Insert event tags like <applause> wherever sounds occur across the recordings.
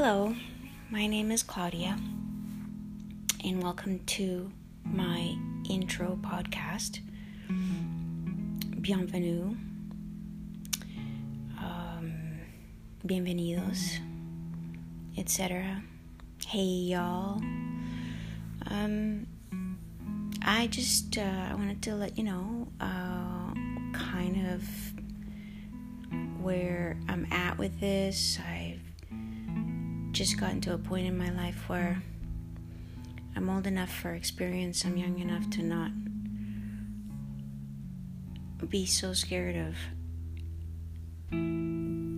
Hello, my name is Claudia, and welcome to my intro podcast. Bienvenue. Um, bienvenidos, etc. Hey, y'all. Um, I just uh, I wanted to let you know, uh, kind of where I'm at with this. I've just gotten to a point in my life where I'm old enough for experience, I'm young enough to not be so scared of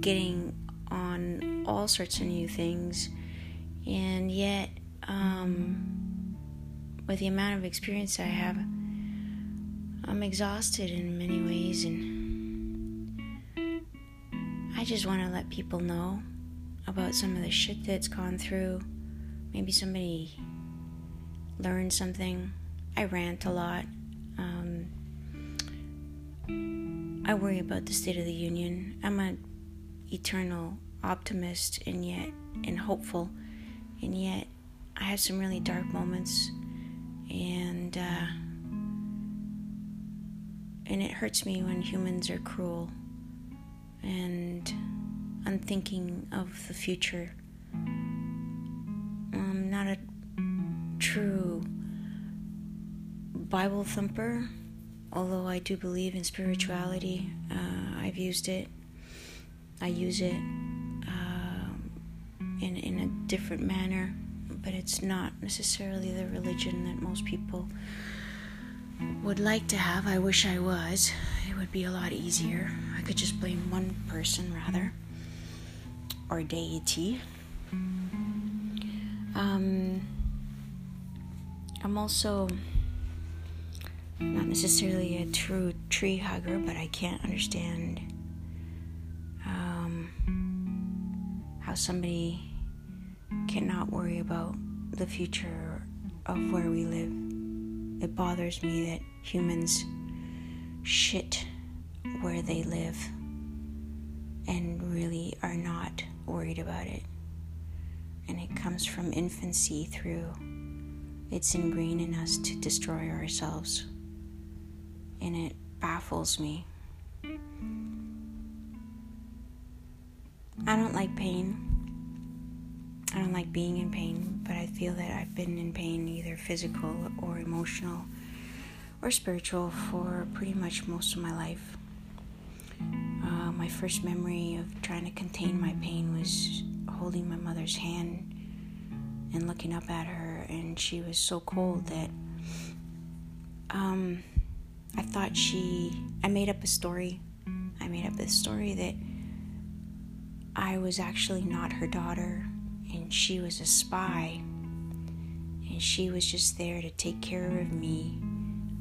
getting on all sorts of new things, and yet, um, with the amount of experience I have, I'm exhausted in many ways, and I just want to let people know about some of the shit that's gone through. Maybe somebody learned something. I rant a lot. Um, I worry about the state of the union. I'm an eternal optimist and yet and hopeful, and yet I have some really dark moments, and uh, and it hurts me when humans are cruel and unthinking of the future. I'm not a true Bible thumper, although I do believe in spirituality. Uh, I've used it, I use it uh, in, in a different manner, but it's not necessarily the religion that most people would like to have. I wish I was. It would be a lot easier. I could just blame one person rather or deity. Um, I'm also not necessarily a true tree hugger, but I can't understand um, how somebody cannot worry about the future of where we live. It bothers me that humans shit where they live about it. And it comes from infancy through. It's ingrained in us to destroy ourselves. And it baffles me. I don't like pain. I don't like being in pain, but I feel that I've been in pain, either physical or emotional or spiritual, for pretty much most of my life. My first memory of trying to contain my pain was holding my mother's hand and looking up at her, and she was so cold that um, I thought she. I made up a story. I made up a story that I was actually not her daughter, and she was a spy, and she was just there to take care of me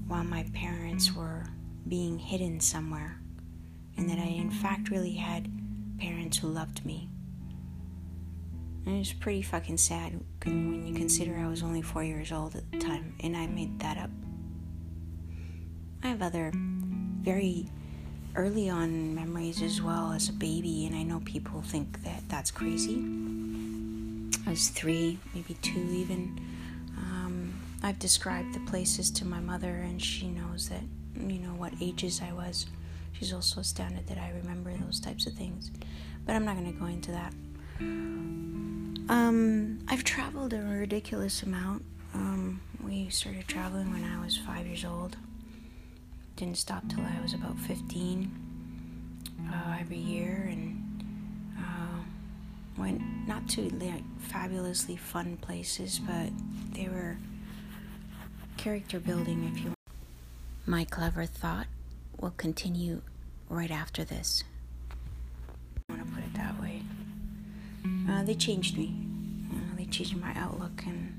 while my parents were being hidden somewhere and that I, in fact, really had parents who loved me. And it was pretty fucking sad when you consider I was only four years old at the time, and I made that up. I have other very early on memories as well as a baby, and I know people think that that's crazy. I was three, maybe two, even. Um, I've described the places to my mother, and she knows that, you know, what ages I was. She's also astounded that I remember those types of things. But I'm not going to go into that. Um, I've traveled a ridiculous amount. Um, we started traveling when I was five years old. Didn't stop till I was about 15 uh, every year and uh, went not to like fabulously fun places, but they were character building, if you want. My clever thought will continue right after this. I want to put it that way. Uh, they changed me. Uh, they changed my outlook, and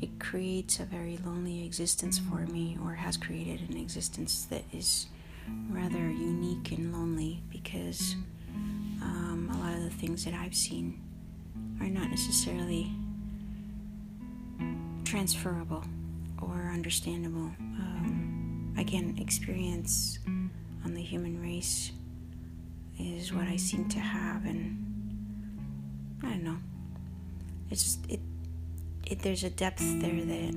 it creates a very lonely existence for me, or has created an existence that is rather unique and lonely because um, a lot of the things that I've seen are not necessarily transferable or understandable. Um, again, experience on the human race is what I seem to have, and I don't know. it's just, it, it there's a depth there that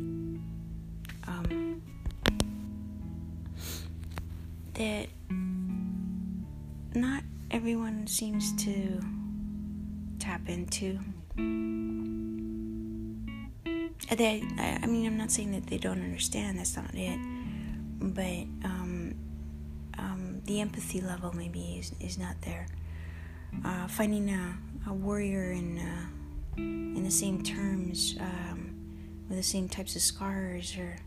um, that not everyone seems to tap into. They, I mean, I'm not saying that they don't understand. That's not it. But um, um, the empathy level maybe is, is not there. Uh, finding a, a warrior in uh, in the same terms, um, with the same types of scars or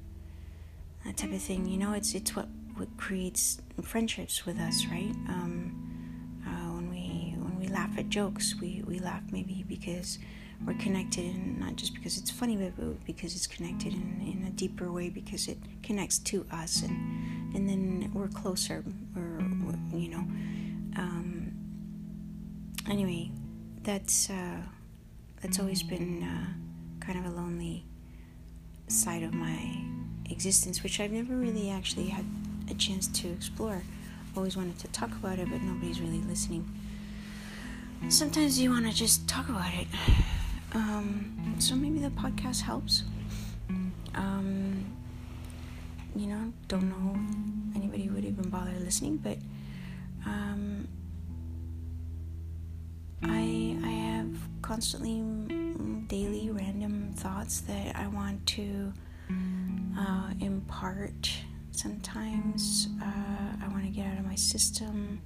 that type of thing. You know, it's it's what what creates friendships with us, right? Um, uh, when we when we laugh at jokes, we we laugh maybe because we're connected, and not just because it's funny, but because it's connected in, in a deeper way because it connects to us, and and then we're closer, or you know. Um, anyway, that's uh, that's always been uh, kind of a lonely side of my existence, which I've never really actually had a chance to explore. Always wanted to talk about it, but nobody's really listening. Sometimes you want to just talk about it. Um, so maybe the podcast helps. Um, you know, don't know anybody would even bother listening, but um, I I have constantly mm, daily random thoughts that I want to uh, impart sometimes uh, I want to get out of my system.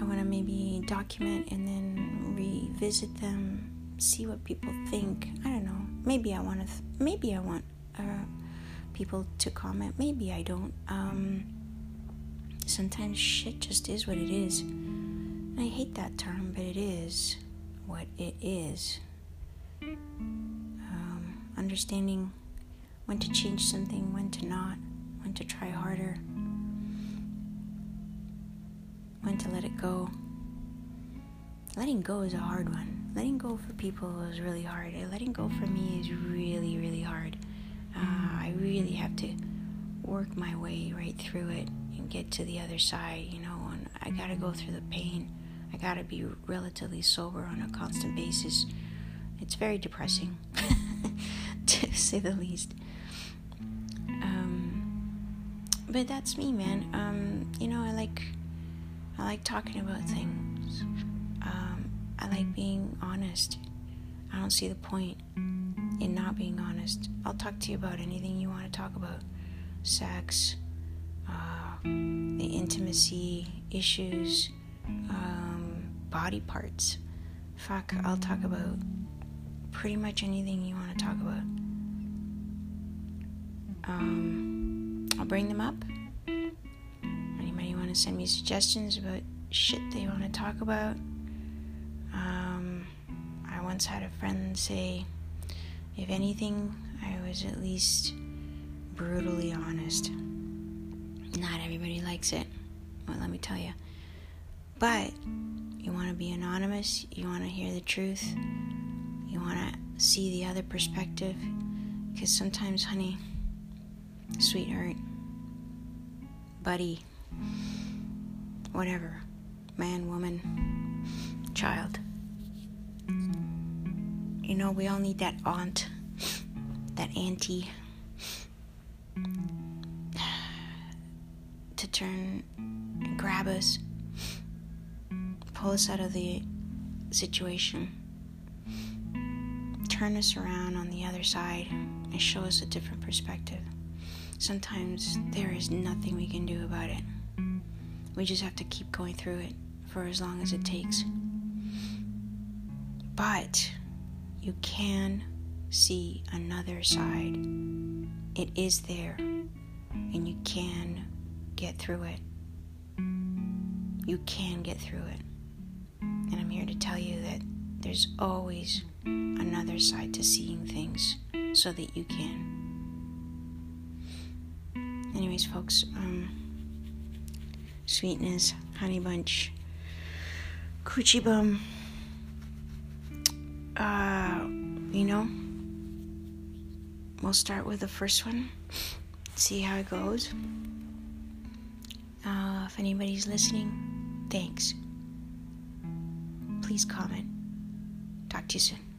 I want to maybe document and then revisit them, see what people think. I don't know. Maybe I want to. Th- maybe I want uh, people to comment. Maybe I don't. Um, sometimes shit just is what it is. I hate that term, but it is what it is. Um, understanding when to change something, when to not when to try harder, when to let it go. Letting go is a hard one. Letting go for people is really hard. Letting go for me is really, really hard. Uh, I really have to work my way right through it and get to the other side, you know, and I gotta go through the pain. I gotta be relatively sober on a constant basis. It's very depressing, <laughs> to say the least but that's me, man. Um, you know, I like I like talking about things. I like being honest. I don't see the point in not being honest. I'll talk to you about anything you want to talk about sex, uh, the intimacy issues, um, body parts. Fuck, I'll talk about pretty much anything you want to talk about. Um, I'll bring them up. Anybody want to send me suggestions about shit they want to talk about? Once had a friend say, if anything, I was at least brutally honest. Not everybody likes it. Well, let me tell you. But you want to be anonymous, you want to hear the truth, you want to see the other perspective. Because sometimes, honey, sweetheart, buddy, whatever, man, woman, child. You know, we all need that aunt, that auntie to turn and grab us, pull us out of the situation, turn us around on the other side, and show us a different perspective sometimes there is nothing we can do about it. We just have to keep going through it for as long as it takes. But you can see another side. It is there, and you can get through it. You can get through it. And I'm here to tell you that there's always another side to seeing things so that you can anyways, folks, um, sweetness, honey bunch, coochie bum. Uh, you know, we'll start with the first one, see how it goes. Uh, if anybody's listening, thanks. Please comment. Talk to you soon.